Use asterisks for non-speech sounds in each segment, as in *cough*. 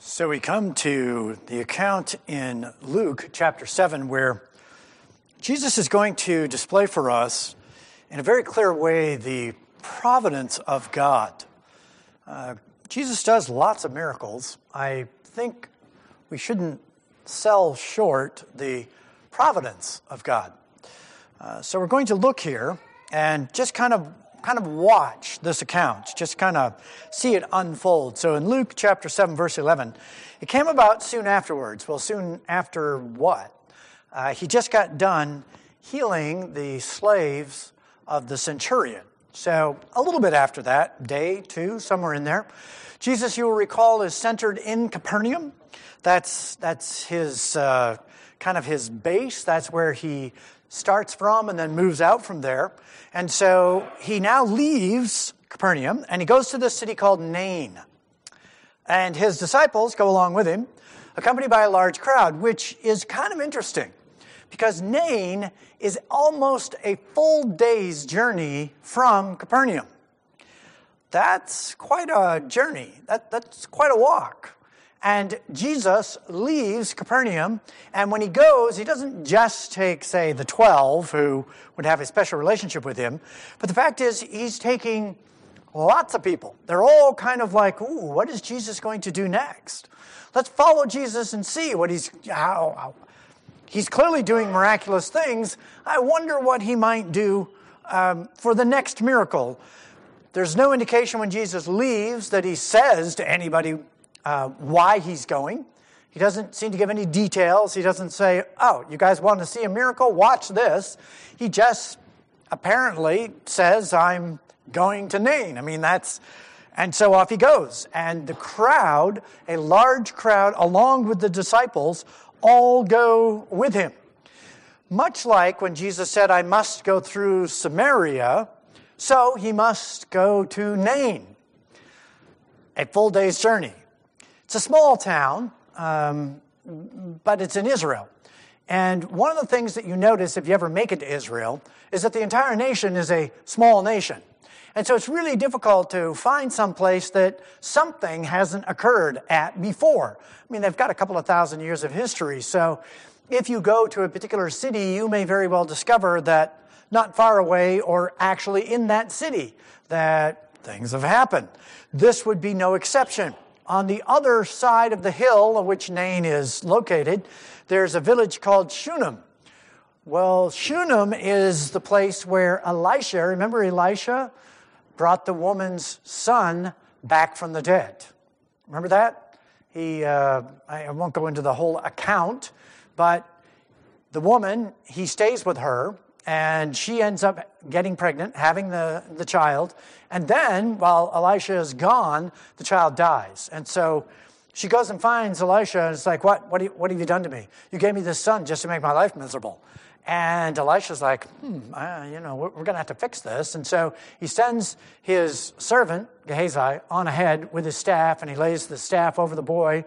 So we come to the account in Luke chapter 7 where Jesus is going to display for us in a very clear way the providence of God. Uh, Jesus does lots of miracles. I think we shouldn't sell short the providence of God. Uh, so we're going to look here and just kind of kind of watch this account, just kind of see it unfold. So in Luke chapter 7, verse 11, it came about soon afterwards. Well, soon after what? Uh, he just got done healing the slaves of the centurion. So a little bit after that, day two, somewhere in there, Jesus, you will recall, is centered in Capernaum. That's, that's his uh, kind of his base. That's where he starts from and then moves out from there. And so he now leaves Capernaum and he goes to this city called Nain. And his disciples go along with him, accompanied by a large crowd, which is kind of interesting because Nain is almost a full day's journey from Capernaum. That's quite a journey. That, that's quite a walk. And Jesus leaves Capernaum, and when he goes, he doesn't just take, say, the 12 who would have a special relationship with him, but the fact is, he's taking lots of people. They're all kind of like, ooh, what is Jesus going to do next? Let's follow Jesus and see what he's, how, how. he's clearly doing miraculous things. I wonder what he might do um, for the next miracle. There's no indication when Jesus leaves that he says to anybody uh, why he's going. He doesn't seem to give any details. He doesn't say, Oh, you guys want to see a miracle? Watch this. He just apparently says, I'm going to Nain. I mean, that's, and so off he goes. And the crowd, a large crowd, along with the disciples, all go with him. Much like when Jesus said, I must go through Samaria, so he must go to Nain, a full day's journey. It's a small town, um, but it's in Israel. And one of the things that you notice if you ever make it to Israel is that the entire nation is a small nation. And so it's really difficult to find some place that something hasn't occurred at before. I mean, they've got a couple of thousand years of history. So if you go to a particular city, you may very well discover that not far away or actually in that city that things have happened. This would be no exception. On the other side of the hill, which Nain is located, there's a village called Shunem. Well, Shunem is the place where Elisha, remember Elisha, brought the woman's son back from the dead. Remember that? He, uh, I won't go into the whole account, but the woman, he stays with her, and she ends up getting pregnant, having the, the child. And then, while Elisha is gone, the child dies. And so she goes and finds Elisha, and it's like, What, what, you, what have you done to me? You gave me this son just to make my life miserable. And Elisha's like, hmm, you know, we're, we're going to have to fix this. And so he sends his servant, Gehazi, on ahead with his staff, and he lays the staff over the boy.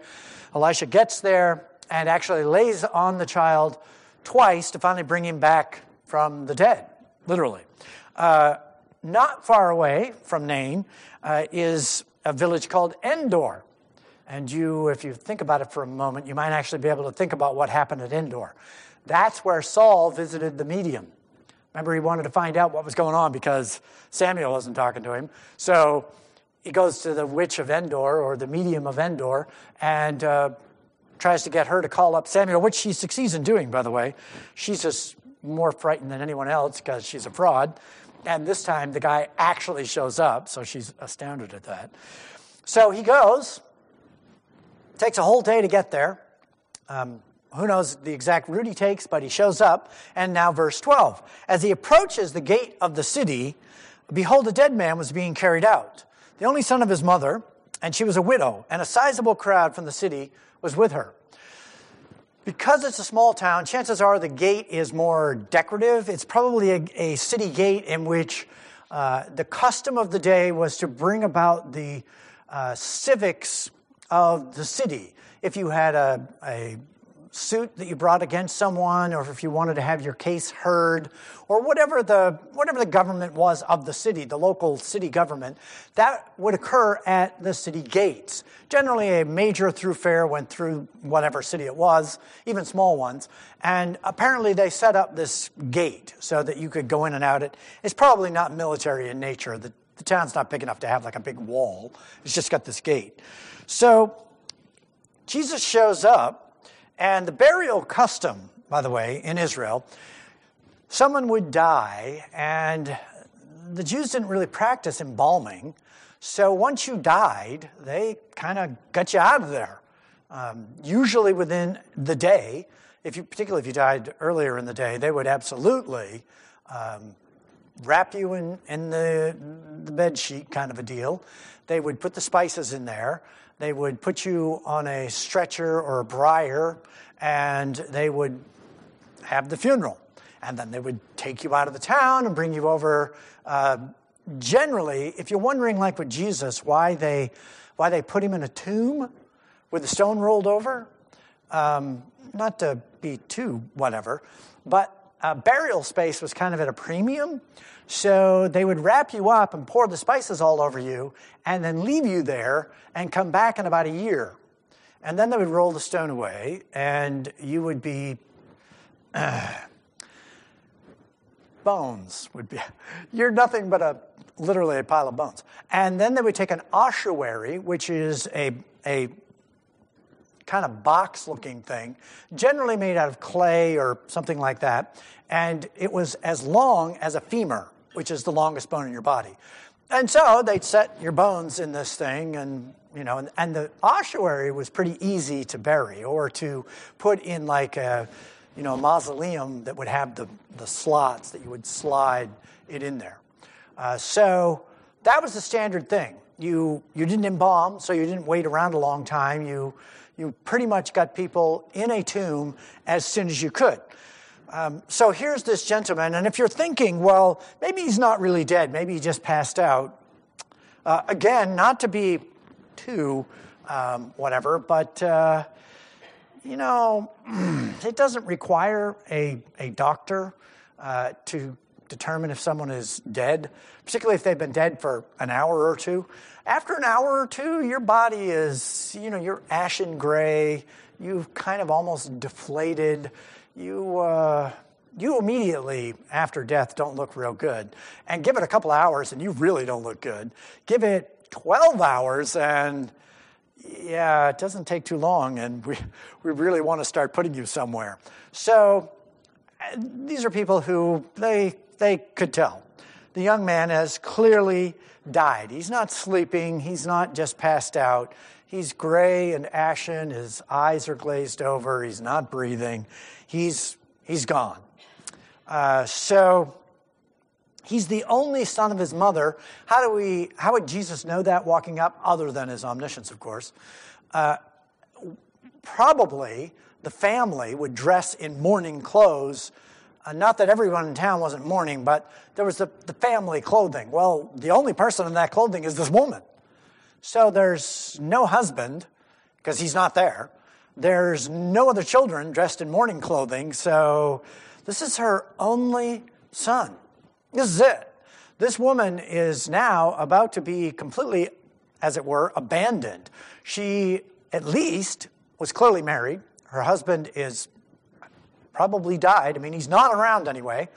Elisha gets there and actually lays on the child twice to finally bring him back from the dead, literally. Uh, not far away from Nain uh, is a village called Endor. And you, if you think about it for a moment, you might actually be able to think about what happened at Endor. That's where Saul visited the medium. Remember, he wanted to find out what was going on because Samuel wasn't talking to him. So he goes to the witch of Endor or the medium of Endor and uh, tries to get her to call up Samuel, which she succeeds in doing, by the way. She's just more frightened than anyone else because she's a fraud. And this time the guy actually shows up, so she's astounded at that. So he goes, takes a whole day to get there. Um, who knows the exact route he takes, but he shows up. And now, verse 12. As he approaches the gate of the city, behold, a dead man was being carried out, the only son of his mother, and she was a widow, and a sizable crowd from the city was with her. Because it's a small town, chances are the gate is more decorative. It's probably a, a city gate in which uh, the custom of the day was to bring about the uh, civics of the city. If you had a, a suit that you brought against someone, or if you wanted to have your case heard, or whatever the, whatever the government was of the city, the local city government, that would occur at the city gates. Generally, a major thoroughfare went through whatever city it was, even small ones, and apparently they set up this gate so that you could go in and out. It, it's probably not military in nature. The, the town's not big enough to have like a big wall. It's just got this gate. So Jesus shows up, and the burial custom, by the way, in Israel, someone would die, and the Jews didn't really practice embalming. So once you died, they kind of got you out of there. Um, usually within the day, if you, particularly if you died earlier in the day, they would absolutely um, wrap you in, in the, the bed sheet kind of a deal. They would put the spices in there. They would put you on a stretcher or a briar, and they would have the funeral. And then they would take you out of the town and bring you over. Uh, generally, if you're wondering, like with Jesus, why they, why they put him in a tomb with the stone rolled over, um, not to be too whatever, but uh, burial space was kind of at a premium. So they would wrap you up and pour the spices all over you and then leave you there and come back in about a year. And then they would roll the stone away and you would be. Uh, *clears throat* bones would be. *laughs* You're nothing but a literally a pile of bones. And then they would take an ossuary, which is a, a kind of box looking thing, generally made out of clay or something like that. And it was as long as a femur, which is the longest bone in your body. And so they'd set your bones in this thing, and you know, and, and the ossuary was pretty easy to bury or to put in like a, you know, a mausoleum that would have the, the slots that you would slide it in there. Uh, so that was the standard thing. You you didn't embalm, so you didn't wait around a long time. You you pretty much got people in a tomb as soon as you could. Um, so here's this gentleman, and if you're thinking, well, maybe he's not really dead, maybe he just passed out. Uh, again, not to be too um, whatever, but uh, you know, *clears throat* it doesn't require a, a doctor uh, to determine if someone is dead, particularly if they've been dead for an hour or two. After an hour or two, your body is, you know, you're ashen gray, you've kind of almost deflated you, uh, you immediately after death don't look real good. And give it a couple hours and you really don't look good. Give it 12 hours and yeah, it doesn't take too long and we, we really want to start putting you somewhere. So these are people who they, they could tell. The young man has clearly died. He's not sleeping, he's not just passed out. He's gray and ashen, his eyes are glazed over, he's not breathing he's, he's gone. Uh, so he's the only son of his mother. How do we, how would Jesus know that walking up, other than his omniscience, of course? Uh, probably the family would dress in mourning clothes. Uh, not that everyone in town wasn't mourning, but there was the, the family clothing. Well, the only person in that clothing is this woman. So there's no husband, because he's not there. There's no other children dressed in mourning clothing, so this is her only son. This is it. This woman is now about to be completely, as it were, abandoned. She, at least, was clearly married. Her husband is probably died. I mean, he's not around anyway.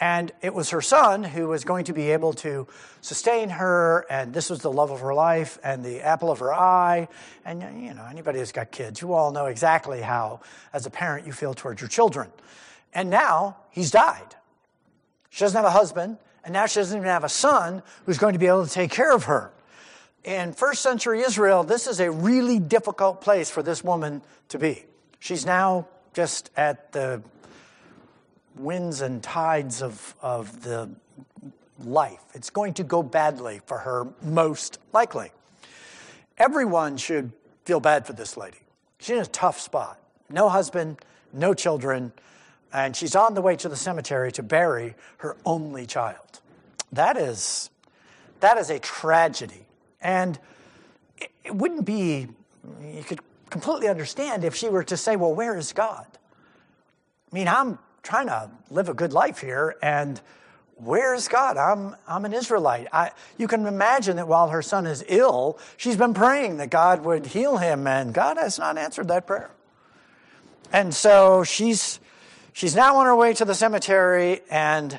And it was her son who was going to be able to sustain her, and this was the love of her life and the apple of her eye. And, you know, anybody who's got kids, you all know exactly how, as a parent, you feel towards your children. And now he's died. She doesn't have a husband, and now she doesn't even have a son who's going to be able to take care of her. In first century Israel, this is a really difficult place for this woman to be. She's now just at the winds and tides of, of the life. It's going to go badly for her, most likely. Everyone should feel bad for this lady. She's in a tough spot. No husband, no children, and she's on the way to the cemetery to bury her only child. That is, that is a tragedy. And it, it wouldn't be, you could completely understand if she were to say, Well, where is God? I mean, I'm trying to live a good life here, and where's God? I'm, I'm an Israelite. I, you can imagine that while her son is ill, she's been praying that God would heal him, and God has not answered that prayer. And so she's, she's now on her way to the cemetery, and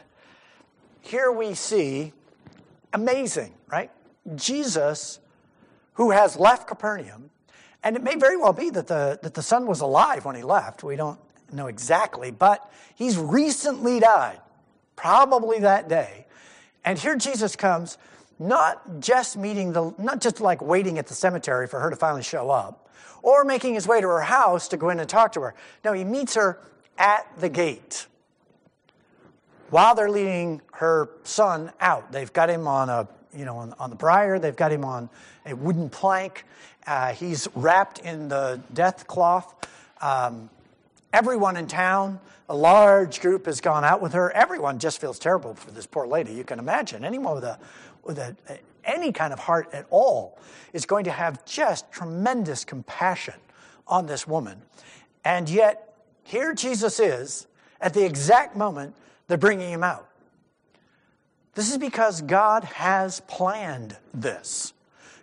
here we see amazing, right? Jesus, who has left Capernaum, and it may very well be that the, that the son was alive when he left. We don't know exactly, but he's recently died probably that day. And here Jesus comes, not just meeting the, not just like waiting at the cemetery for her to finally show up, or making his way to her house to go in and talk to her. No, he meets her at the gate while they're leading her son out. They've got him on a, you know, on, on the briar. They've got him on a wooden plank. Uh, he's wrapped in the death cloth. Um, everyone in town a large group has gone out with her. Everyone just feels terrible for this poor lady. You can imagine anyone with a with a, any kind of heart at all is going to have just tremendous compassion on this woman. And yet, here Jesus is at the exact moment they're bringing him out. This is because God has planned this.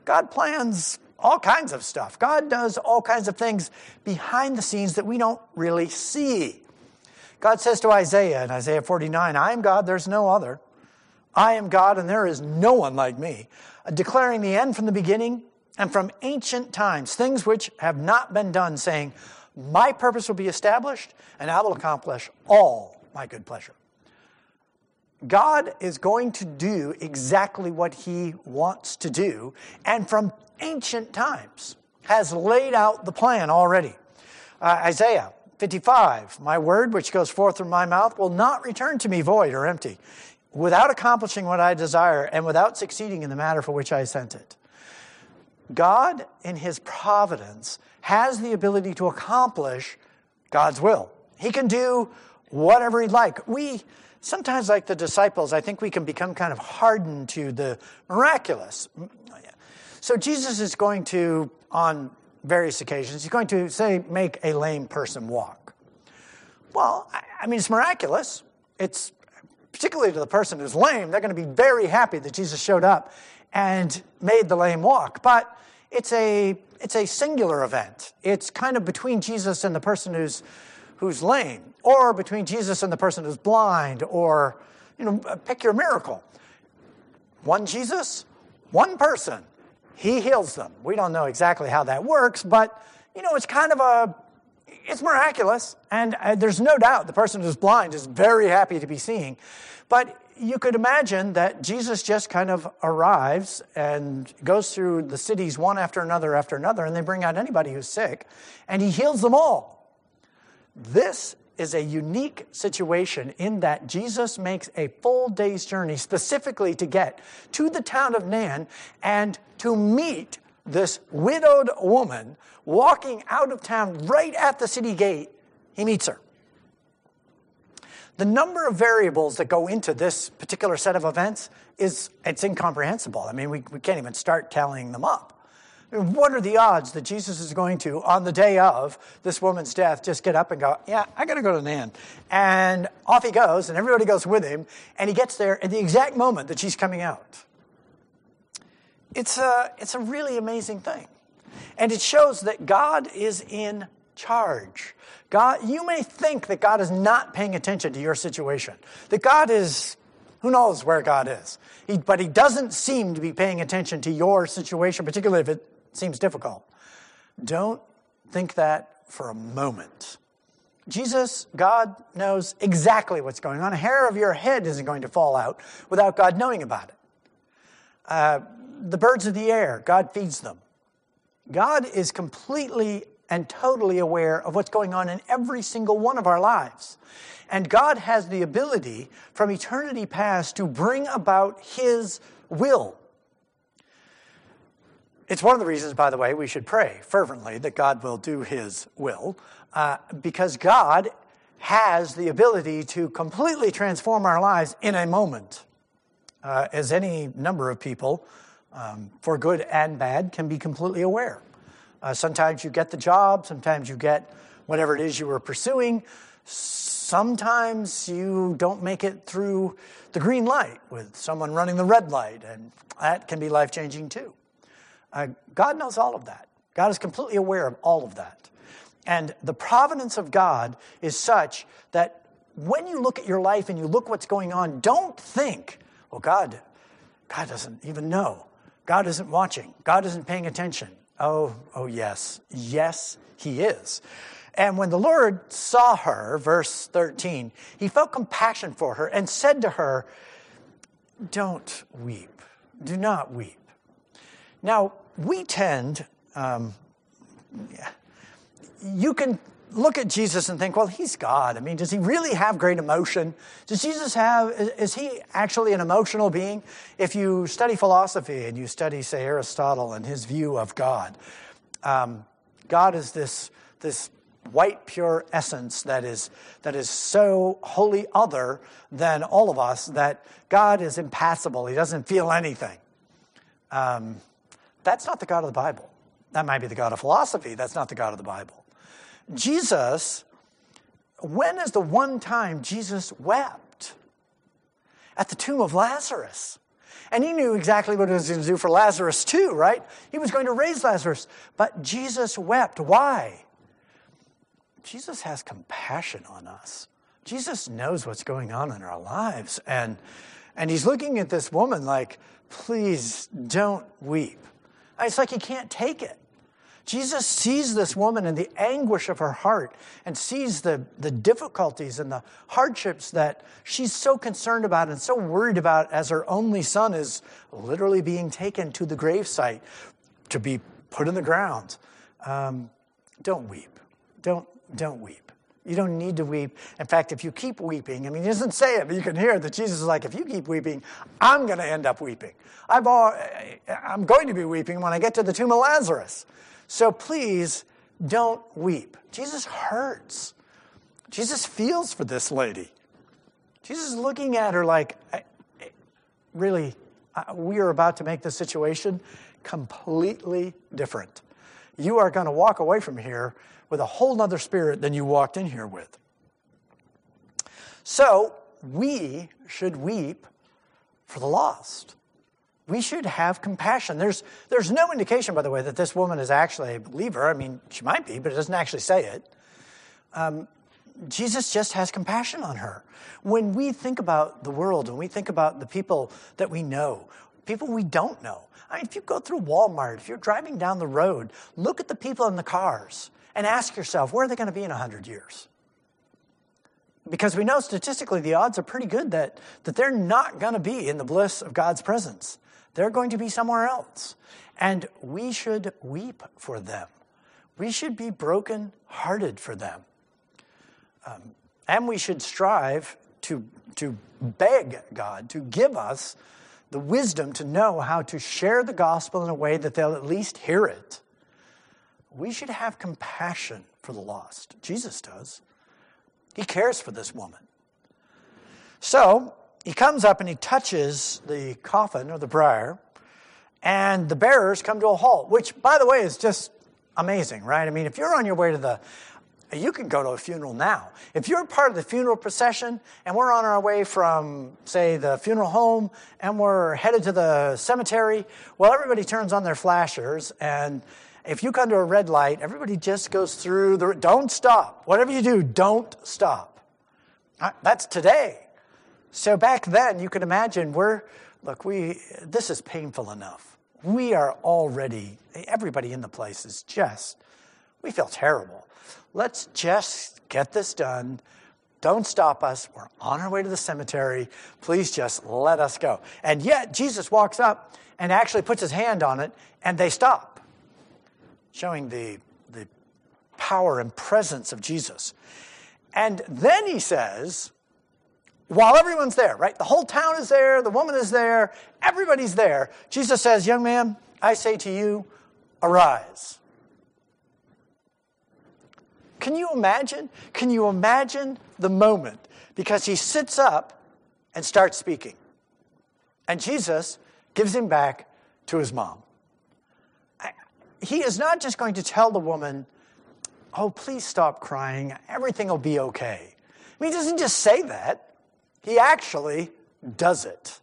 God plans all kinds of stuff. God does all kinds of things behind the scenes that we don't really see. God says to Isaiah in Isaiah 49, I am God, there's no other. I am God, and there is no one like me, declaring the end from the beginning and from ancient times, things which have not been done, saying, My purpose will be established, and I will accomplish all my good pleasure. God is going to do exactly what he wants to do, and from ancient times has laid out the plan already. Uh, Isaiah 55 My word, which goes forth from my mouth, will not return to me void or empty, without accomplishing what I desire and without succeeding in the matter for which I sent it. God, in his providence, has the ability to accomplish God's will. He can do whatever he'd like. We, sometimes, like the disciples, I think we can become kind of hardened to the miraculous. So Jesus is going to, on various occasions, he's going to say, make a lame person walk. Well, I mean, it's miraculous. It's particularly to the person who's lame, they're going to be very happy that Jesus showed up and made the lame walk. But it's a, it's a singular event. It's kind of between Jesus and the person who's, who's lame, or between Jesus and the person who's blind, or, you know, pick your miracle. One Jesus, one person, he heals them. We don't know exactly how that works, but you know, it's kind of a it's miraculous, and uh, there's no doubt the person who's blind is very happy to be seeing. But you could imagine that Jesus just kind of arrives and goes through the cities one after another after another, and they bring out anybody who's sick, and he heals them all. This is a unique situation in that Jesus makes a full day's journey specifically to get to the town of Nain and to meet this widowed woman walking out of town right at the city gate. He meets her. The number of variables that go into this particular set of events is it's incomprehensible. I mean, we, we can't even start tallying them up. What are the odds that Jesus is going to, on the day of this woman's death, just get up and go, Yeah, I got to go to Nain? And off he goes, and everybody goes with him, and he gets there at the exact moment that she's coming out. It's a, it's a really amazing thing. And it shows that God is in charge. God, you may think that God is not paying attention to your situation, that God is, who knows where God is. He, but he doesn't seem to be paying attention to your situation, particularly if it seems difficult. Don't think that for a moment. Jesus, God knows exactly what's going on. A hair of your head isn't going to fall out without God knowing about it. Uh, the birds of the air, God feeds them. God is completely and totally aware of what's going on in every single one of our lives. And God has the ability from eternity past to bring about His will it's one of the reasons, by the way, we should pray fervently that God will do His will, uh, because God has the ability to completely transform our lives in a moment, uh, as any number of people, um, for good and bad, can be completely aware. Uh, sometimes you get the job, sometimes you get whatever it is you were pursuing. Sometimes you don't make it through the green light with someone running the red light, and that can be life changing too. Uh, God knows all of that. God is completely aware of all of that. And the providence of God is such that when you look at your life and you look what's going on, don't think, well, God, God doesn't even know. God isn't watching. God isn't paying attention. Oh, oh, yes. Yes, He is. And when the Lord saw her, verse 13, He felt compassion for her and said to her, Don't weep. Do not weep. Now, we tend, um, you can look at Jesus and think, well, he's God. I mean, does he really have great emotion? Does Jesus have, is he actually an emotional being? If you study philosophy and you study, say, Aristotle and his view of God, um, God is this, this white, pure essence that is, that is so wholly other than all of us that God is impassible. He doesn't feel anything. Um, that's not the God of the Bible. That might be the God of philosophy. That's not the God of the Bible. Jesus, when is the one time Jesus wept? At the tomb of Lazarus. And he knew exactly what he was going to do for Lazarus too, right? He was going to raise Lazarus. But Jesus wept. Why? Jesus has compassion on us. Jesus knows what's going on in our lives. And, and he's looking at this woman like, please don't weep. It's like he can't take it. Jesus sees this woman and the anguish of her heart and sees the, the difficulties and the hardships that she's so concerned about and so worried about as her only son is literally being taken to the gravesite to be put in the ground. Um, don't weep. Don't, don't weep. You don't need to weep. In fact, if you keep weeping, I mean, he doesn't say it, but you can hear that Jesus is like, if you keep weeping, I'm going to end up weeping. I've all, I'm going to be weeping when I get to the tomb of Lazarus. So please don't weep. Jesus hurts. Jesus feels for this lady. Jesus is looking at her like, really, we are about to make the situation completely different. You are going to walk away from here with a whole nother spirit than you walked in here with. So, we should weep for the lost we should have compassion. There's, there's no indication, by the way, that this woman is actually a believer. I mean, she might be, but it doesn't actually say it. Um, Jesus just has compassion on her. When we think about the world, when we think about the people that we know, people we don't know, I mean, if you go through Walmart, if you're driving down the road, look at the people in the cars and ask yourself, where are they going to be in 100 years? Because we know statistically the odds are pretty good that, that they're not going to be in the bliss of God's presence. They're going to be somewhere else. And we should weep for them. We should be broken hearted for them. Um, and we should strive to, to beg God to give us the wisdom to know how to share the gospel in a way that they'll at least hear it. We should have compassion for the lost. Jesus does. He cares for this woman. So, he comes up and he touches the coffin or the briar, and the bearers come to a halt, which, by the way, is just amazing, right? I mean, if you're on your way to the you can go to a funeral now. If you're part of the funeral procession and we're on our way from, say, the funeral home and we're headed to the cemetery, well, everybody turns on their flashers. And if you come to a red light, everybody just goes through the, don't stop. Whatever you do, don't stop. Uh, that's today. So back then, you can imagine we're, look, we, this is painful enough. We are already, everybody in the place is just, we feel terrible. Let's just get this done. Don't stop us. We're on our way to the cemetery. Please just let us go. And yet, Jesus walks up and actually puts his hand on it, and they stop, showing the, the power and presence of Jesus. And then he says, while everyone's there, right? The whole town is there, the woman is there, everybody's there. Jesus says, Young man, I say to you, arise. Can you imagine? Can you imagine the moment? Because he sits up and starts speaking. And Jesus gives him back to his mom. He is not just going to tell the woman, Oh, please stop crying. Everything will be okay. I mean, he doesn't just say that, he actually does it.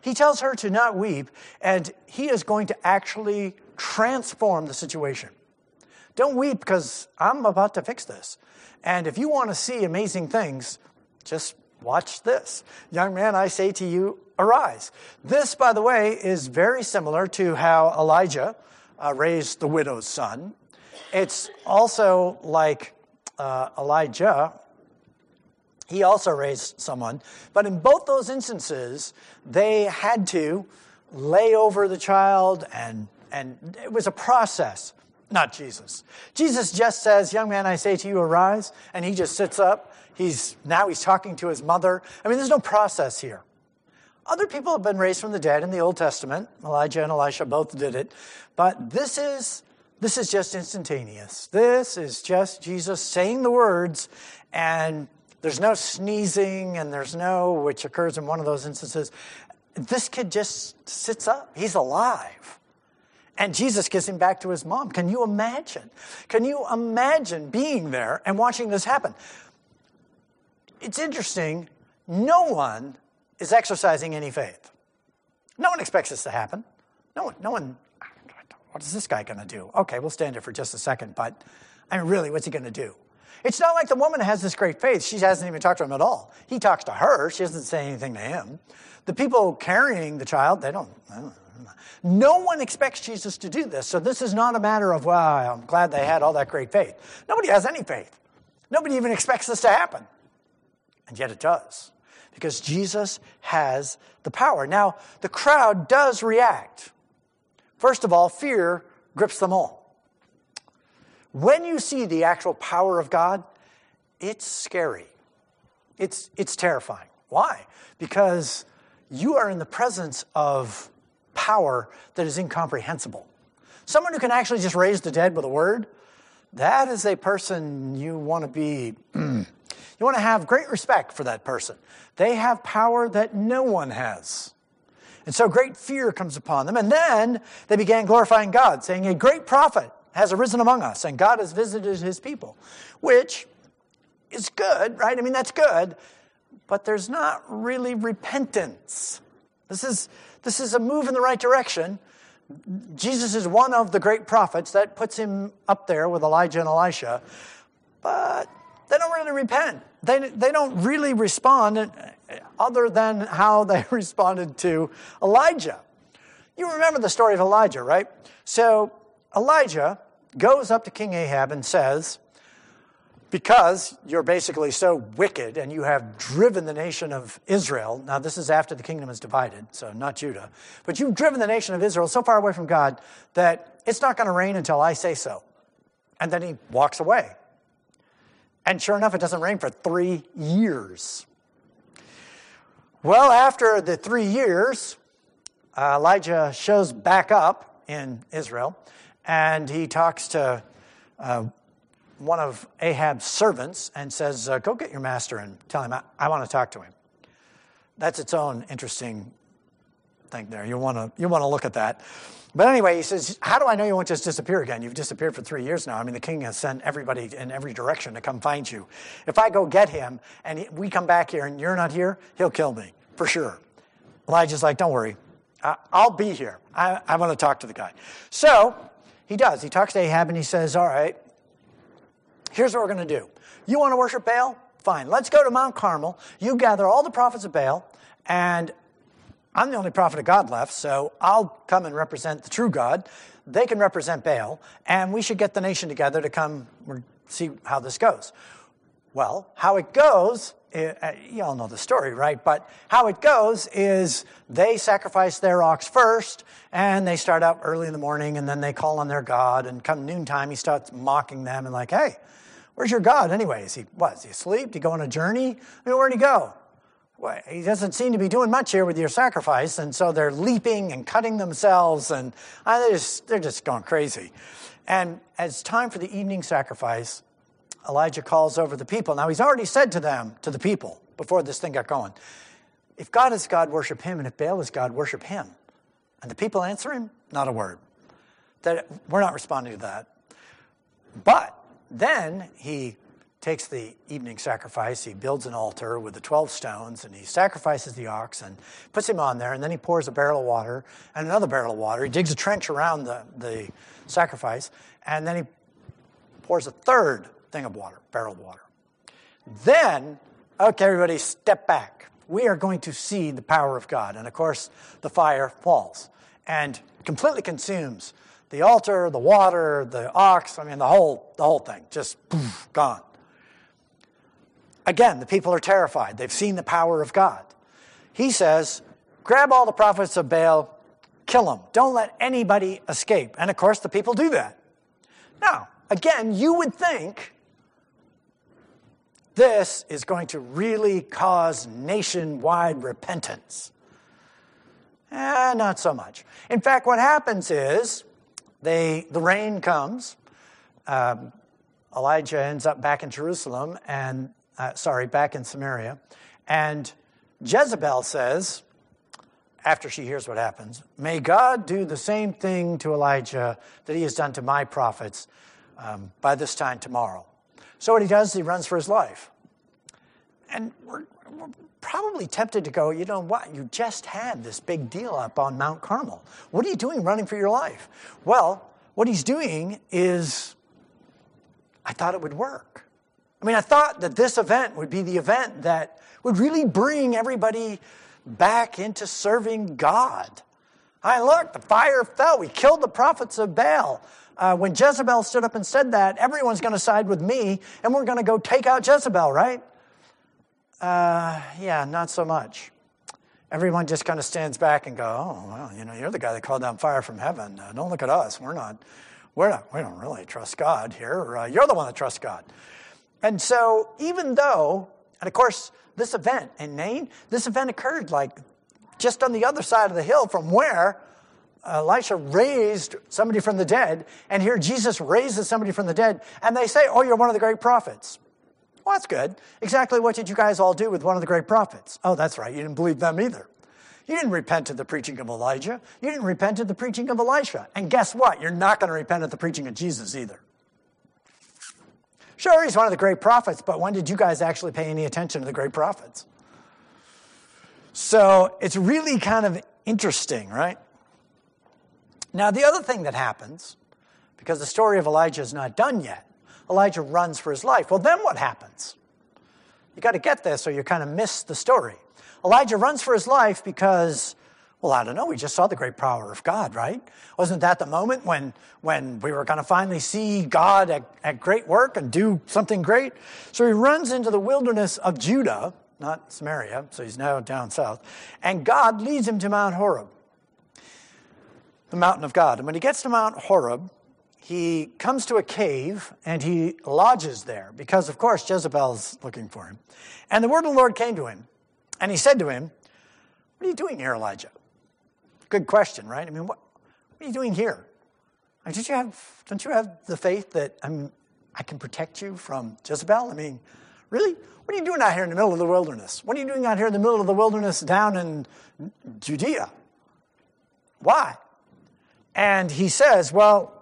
He tells her to not weep, and he is going to actually transform the situation. Don't weep because I'm about to fix this. And if you want to see amazing things, just watch this. Young man, I say to you, arise. This, by the way, is very similar to how Elijah uh, raised the widow's son. It's also like uh, Elijah, he also raised someone. But in both those instances, they had to lay over the child, and, and it was a process, not Jesus. Jesus just says, Young man, I say to you, arise. And he just sits up. He's, now he's talking to his mother. I mean, there's no process here. Other people have been raised from the dead in the Old Testament. Elijah and Elisha both did it. But this is this is just instantaneous. This is just Jesus saying the words, and there's no sneezing, and there's no, which occurs in one of those instances. This kid just sits up. He's alive. And Jesus gives him back to his mom. Can you imagine? Can you imagine being there and watching this happen? It's interesting. No one is exercising any faith. No one expects this to happen. No one, no one what is this guy going to do? Okay, we'll stand here for just a second, but I mean, really, what's he going to do? It's not like the woman has this great faith. She hasn't even talked to him at all. He talks to her. She doesn't say anything to him. The people carrying the child, they don't. don't no one expects Jesus to do this. So this is not a matter of, well, I'm glad they had all that great faith. Nobody has any faith. Nobody even expects this to happen. And yet it does. Because Jesus has the power. Now, the crowd does react. First of all, fear grips them all. When you see the actual power of God, it's scary. It's, it's terrifying. Why? Because you are in the presence of power that is incomprehensible. Someone who can actually just raise the dead with a word, that is a person you want to be, *clears throat* you want to have great respect for that person. They have power that no one has. And so great fear comes upon them. And then they began glorifying God, saying, A great prophet has arisen among us, and God has visited his people, which is good, right? I mean, that's good, but there's not really repentance. This is, this is a move in the right direction. Jesus is one of the great prophets that puts him up there with Elijah and Elisha, but they don't really repent. They, they don't really respond other than how *laughs* they responded to Elijah. You remember the story of Elijah, right? So Elijah goes up to King Ahab and says, because you're basically so wicked and you have driven the nation of Israel. Now, this is after the kingdom is divided, so not Judah. But you've driven the nation of Israel so far away from God that it's not going to rain until I say so. And then he walks away. And sure enough, it doesn't rain for three years. Well, after the three years, uh, Elijah shows back up in Israel and he talks to uh, one of Ahab's servants and says, uh, Go get your master and tell him I, I want to talk to him. That's its own interesting thing there. You want to you want to look at that. But anyway, he says, How do I know you won't just disappear again? You've disappeared for three years now. I mean, the king has sent everybody in every direction to come find you. If I go get him and we come back here and you're not here, he'll kill me for sure. Elijah's like, Don't worry, I'll be here. I, I want to talk to the guy. So he does. He talks to Ahab and he says, All right, here's what we're going to do. You want to worship Baal? Fine. Let's go to Mount Carmel. You gather all the prophets of Baal, and I'm the only prophet of God left, so I'll come and represent the true God. They can represent Baal, and we should get the nation together to come see how this goes. Well, how it goes, eh, eh, you all know the story, right? But how it goes is they sacrifice their ox first, and they start out early in the morning, and then they call on their God, and come noontime, he starts mocking them and like, hey, where's your God anyways? He what? Is he asleep? Did he go on a journey? I mean, where'd he go? Well, he doesn't seem to be doing much here with your sacrifice. And so they're leaping and cutting themselves, and uh, they're, just, they're just going crazy. And as time for the evening sacrifice, Elijah calls over the people. Now, he's already said to them, to the people, before this thing got going, if God is God, worship him, and if Baal is God, worship him. And the people answer him, not a word. that we're not responding to that. But then he takes the evening sacrifice, he builds an altar with the 12 stones, and he sacrifices the ox and puts him on there, and then he pours a barrel of water and another barrel of water. He digs a trench around the, the sacrifice, and then he pours a third thing of water, barrel of water. Then, okay, everybody, step back. We are going to see the power of God. And of course, the fire falls and completely consumes the altar, the water, the ox, I mean, the whole, the whole thing, just poof, gone. Again, the people are terrified. They've seen the power of God. He says, grab all the prophets of Baal, kill them. Don't let anybody escape. And of course, the people do that. Now, again, you would think this is going to really cause nationwide repentance. Eh, not so much. In fact, what happens is they, the rain comes. Um, Elijah ends up back in Jerusalem, and uh, sorry, back in Samaria, and Jezebel says, after she hears what happens, May God do the same thing to Elijah that he has done to my prophets um, by this time tomorrow. So what he does, he runs for his life. And we're, we're probably tempted to go, you know what, you just had this big deal up on Mount Carmel. What are you doing running for your life? Well, what he's doing is, I thought it would work. I mean, I thought that this event would be the event that would really bring everybody back into serving God. I look, the fire fell. We killed the prophets of Baal. Uh, when Jezebel stood up and said that, everyone's going to side with me, and we're going to go take out Jezebel, right? Uh, yeah, not so much. Everyone just kind of stands back and go, "Oh, well, you know, you're the guy that called down fire from heaven. Uh, don't look at us. We're not. We're not. We don't really trust God here. Uh, you're the one that trusts God." And so, even though, and of course, this event in Nain, this event occurred like just on the other side of the hill from where uh, Elisha raised somebody from the dead, and here Jesus raises somebody from the dead, and they say, Oh, you're one of the great prophets. Well, that's good. Exactly what did you guys all do with one of the great prophets? Oh, that's right. You didn't believe them either. You didn't repent of the preaching of Elijah. You didn't repent of the preaching of Elisha. And guess what? You're not going to repent of the preaching of Jesus either. Sure, he's one of the great prophets, but when did you guys actually pay any attention to the great prophets? So it's really kind of interesting, right? Now, the other thing that happens, because the story of Elijah is not done yet, Elijah runs for his life. Well, then what happens? You got to get this or you kind of miss the story. Elijah runs for his life because well, I don't know. We just saw the great power of God, right? Wasn't that the moment when, when we were going to finally see God at, at great work and do something great? So he runs into the wilderness of Judah, not Samaria, so he's now down south, and God leads him to Mount Horeb, the mountain of God. And when he gets to Mount Horeb, he comes to a cave and he lodges there because, of course, Jezebel's looking for him. And the word of the Lord came to him, and he said to him, What are you doing here, Elijah? Good question, right? I mean, what, what are you doing here? Mean, don't you have, don't you have the faith that I'm, I can protect you from Jezebel? I mean, really? What are you doing out here in the middle of the wilderness? What are you doing out here in the middle of the wilderness down in Judea? Why? And he says, Well,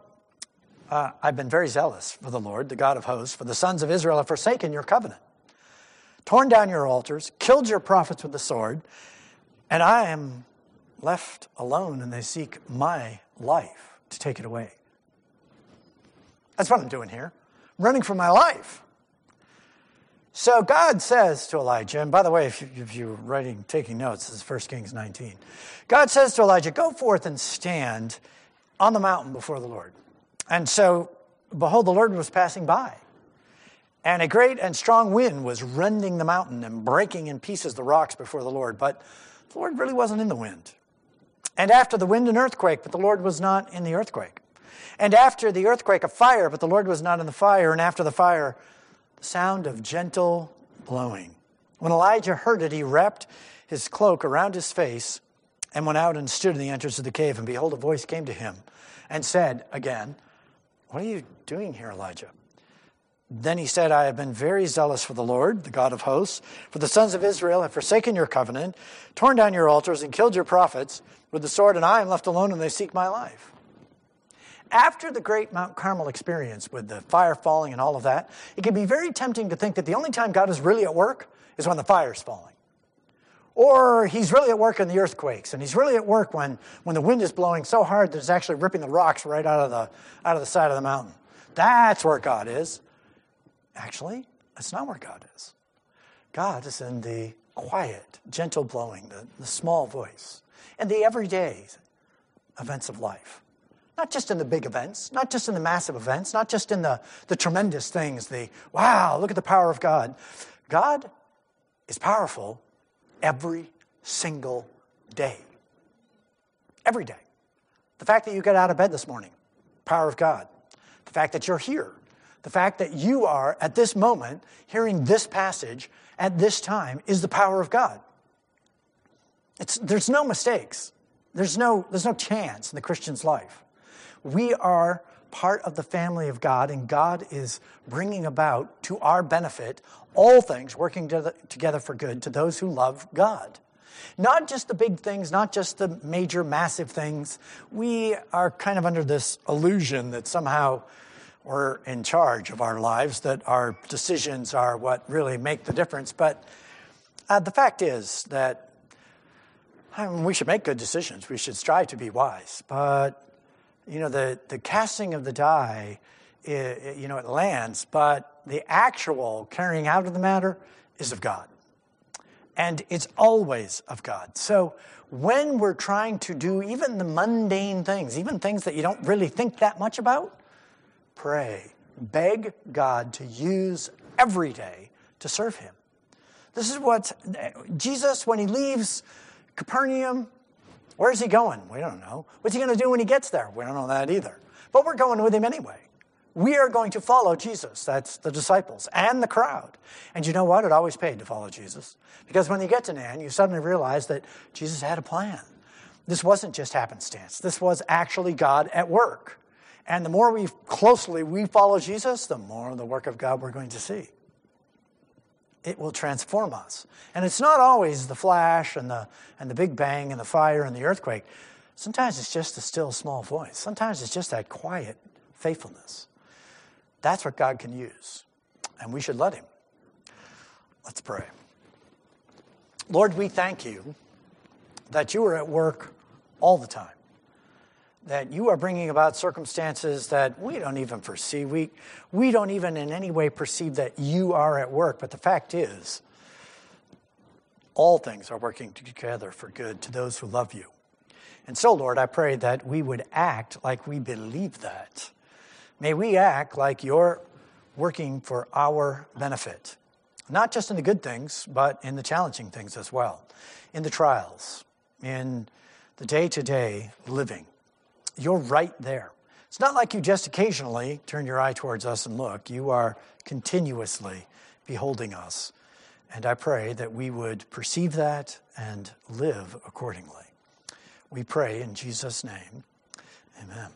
uh, I've been very zealous for the Lord, the God of hosts, for the sons of Israel have forsaken your covenant, torn down your altars, killed your prophets with the sword, and I am left alone and they seek my life to take it away. That's what I'm doing here. I'm running for my life. So God says to Elijah, and by the way, if, you, are writing, taking notes, this is 1 Kings 19. God says to Elijah, Go forth and stand on the mountain before the Lord. And so, behold, the Lord was passing by. And a great and strong wind was rending the mountain and breaking in pieces the rocks before the Lord. But the Lord really wasn't in the wind. And after the wind, an earthquake, but the Lord was not in the earthquake. And after the earthquake, a fire, but the Lord was not in the fire. And after the fire, the sound of gentle blowing. When Elijah heard it, he wrapped his cloak around his face and went out and stood in the entrance of the cave. And behold, a voice came to him and said again, What are you doing here, Elijah? Then he said, I have been very zealous for the Lord, the God of hosts, for the sons of Israel have forsaken your covenant, torn down your altars, and killed your prophets with the sword, and I am left alone, and they seek my life. After the great Mount Carmel experience with the fire falling and all of that, it can be very tempting to think that the only time God is really at work is when the fire is falling. Or he's really at work in the earthquakes, and he's really at work when, when the wind is blowing so hard that it's actually ripping the rocks right out of the, out of the side of the mountain. That's where God is. Actually, that's not where God is. God is in the quiet, gentle blowing, the, the small voice, and the everyday events of life. Not just in the big events, not just in the massive events, not just in the, the tremendous things, the wow, look at the power of God. God is powerful every single day. Every day. The fact that you get out of bed this morning, power of God. The fact that you're here, the fact that you are at this moment hearing this passage at this time is the power of God. It's, there's no mistakes. There's no, there's no chance in the Christian's life. We are part of the family of God, and God is bringing about to our benefit all things working together for good to those who love God. Not just the big things, not just the major, massive things. We are kind of under this illusion that somehow we're in charge of our lives, that our decisions are what really make the difference. But uh, the fact is that I mean, we should make good decisions. We should strive to be wise. But you know, the, the casting of the die, it, you know, it lands, but the actual carrying out of the matter is of God. And it's always of God. So when we're trying to do even the mundane things, even things that you don't really think that much about, pray. Beg God to use every day to serve Him. This is what Jesus, when He leaves Capernaum, Where's he going? We don't know. What's he going to do when he gets there? We don't know that either. But we're going with him anyway. We are going to follow Jesus. That's the disciples and the crowd. And you know what? It always paid to follow Jesus. Because when you get to Nain, you suddenly realize that Jesus had a plan. This wasn't just happenstance. This was actually God at work. And the more we closely we follow Jesus, the more the work of God we're going to see it will transform us. And it's not always the flash and the, and the big bang and the fire and the earthquake. Sometimes it's just a still small voice. Sometimes it's just that quiet faithfulness. That's what God can use. And we should let Him. Let's pray. Lord, we thank you that you are at work all the time that you are bringing about circumstances that we don't even foresee. We, we don't even in any way perceive that you are at work. But the fact is, all things are working together for good to those who love you. And so, Lord, I pray that we would act like we believe that. May we act like you're working for our benefit, not just in the good things, but in the challenging things as well, in the trials, in the day to day living. You're right there. It's not like you just occasionally turn your eye towards us and look. You are continuously beholding us. And I pray that we would perceive that and live accordingly. We pray in Jesus' name. Amen.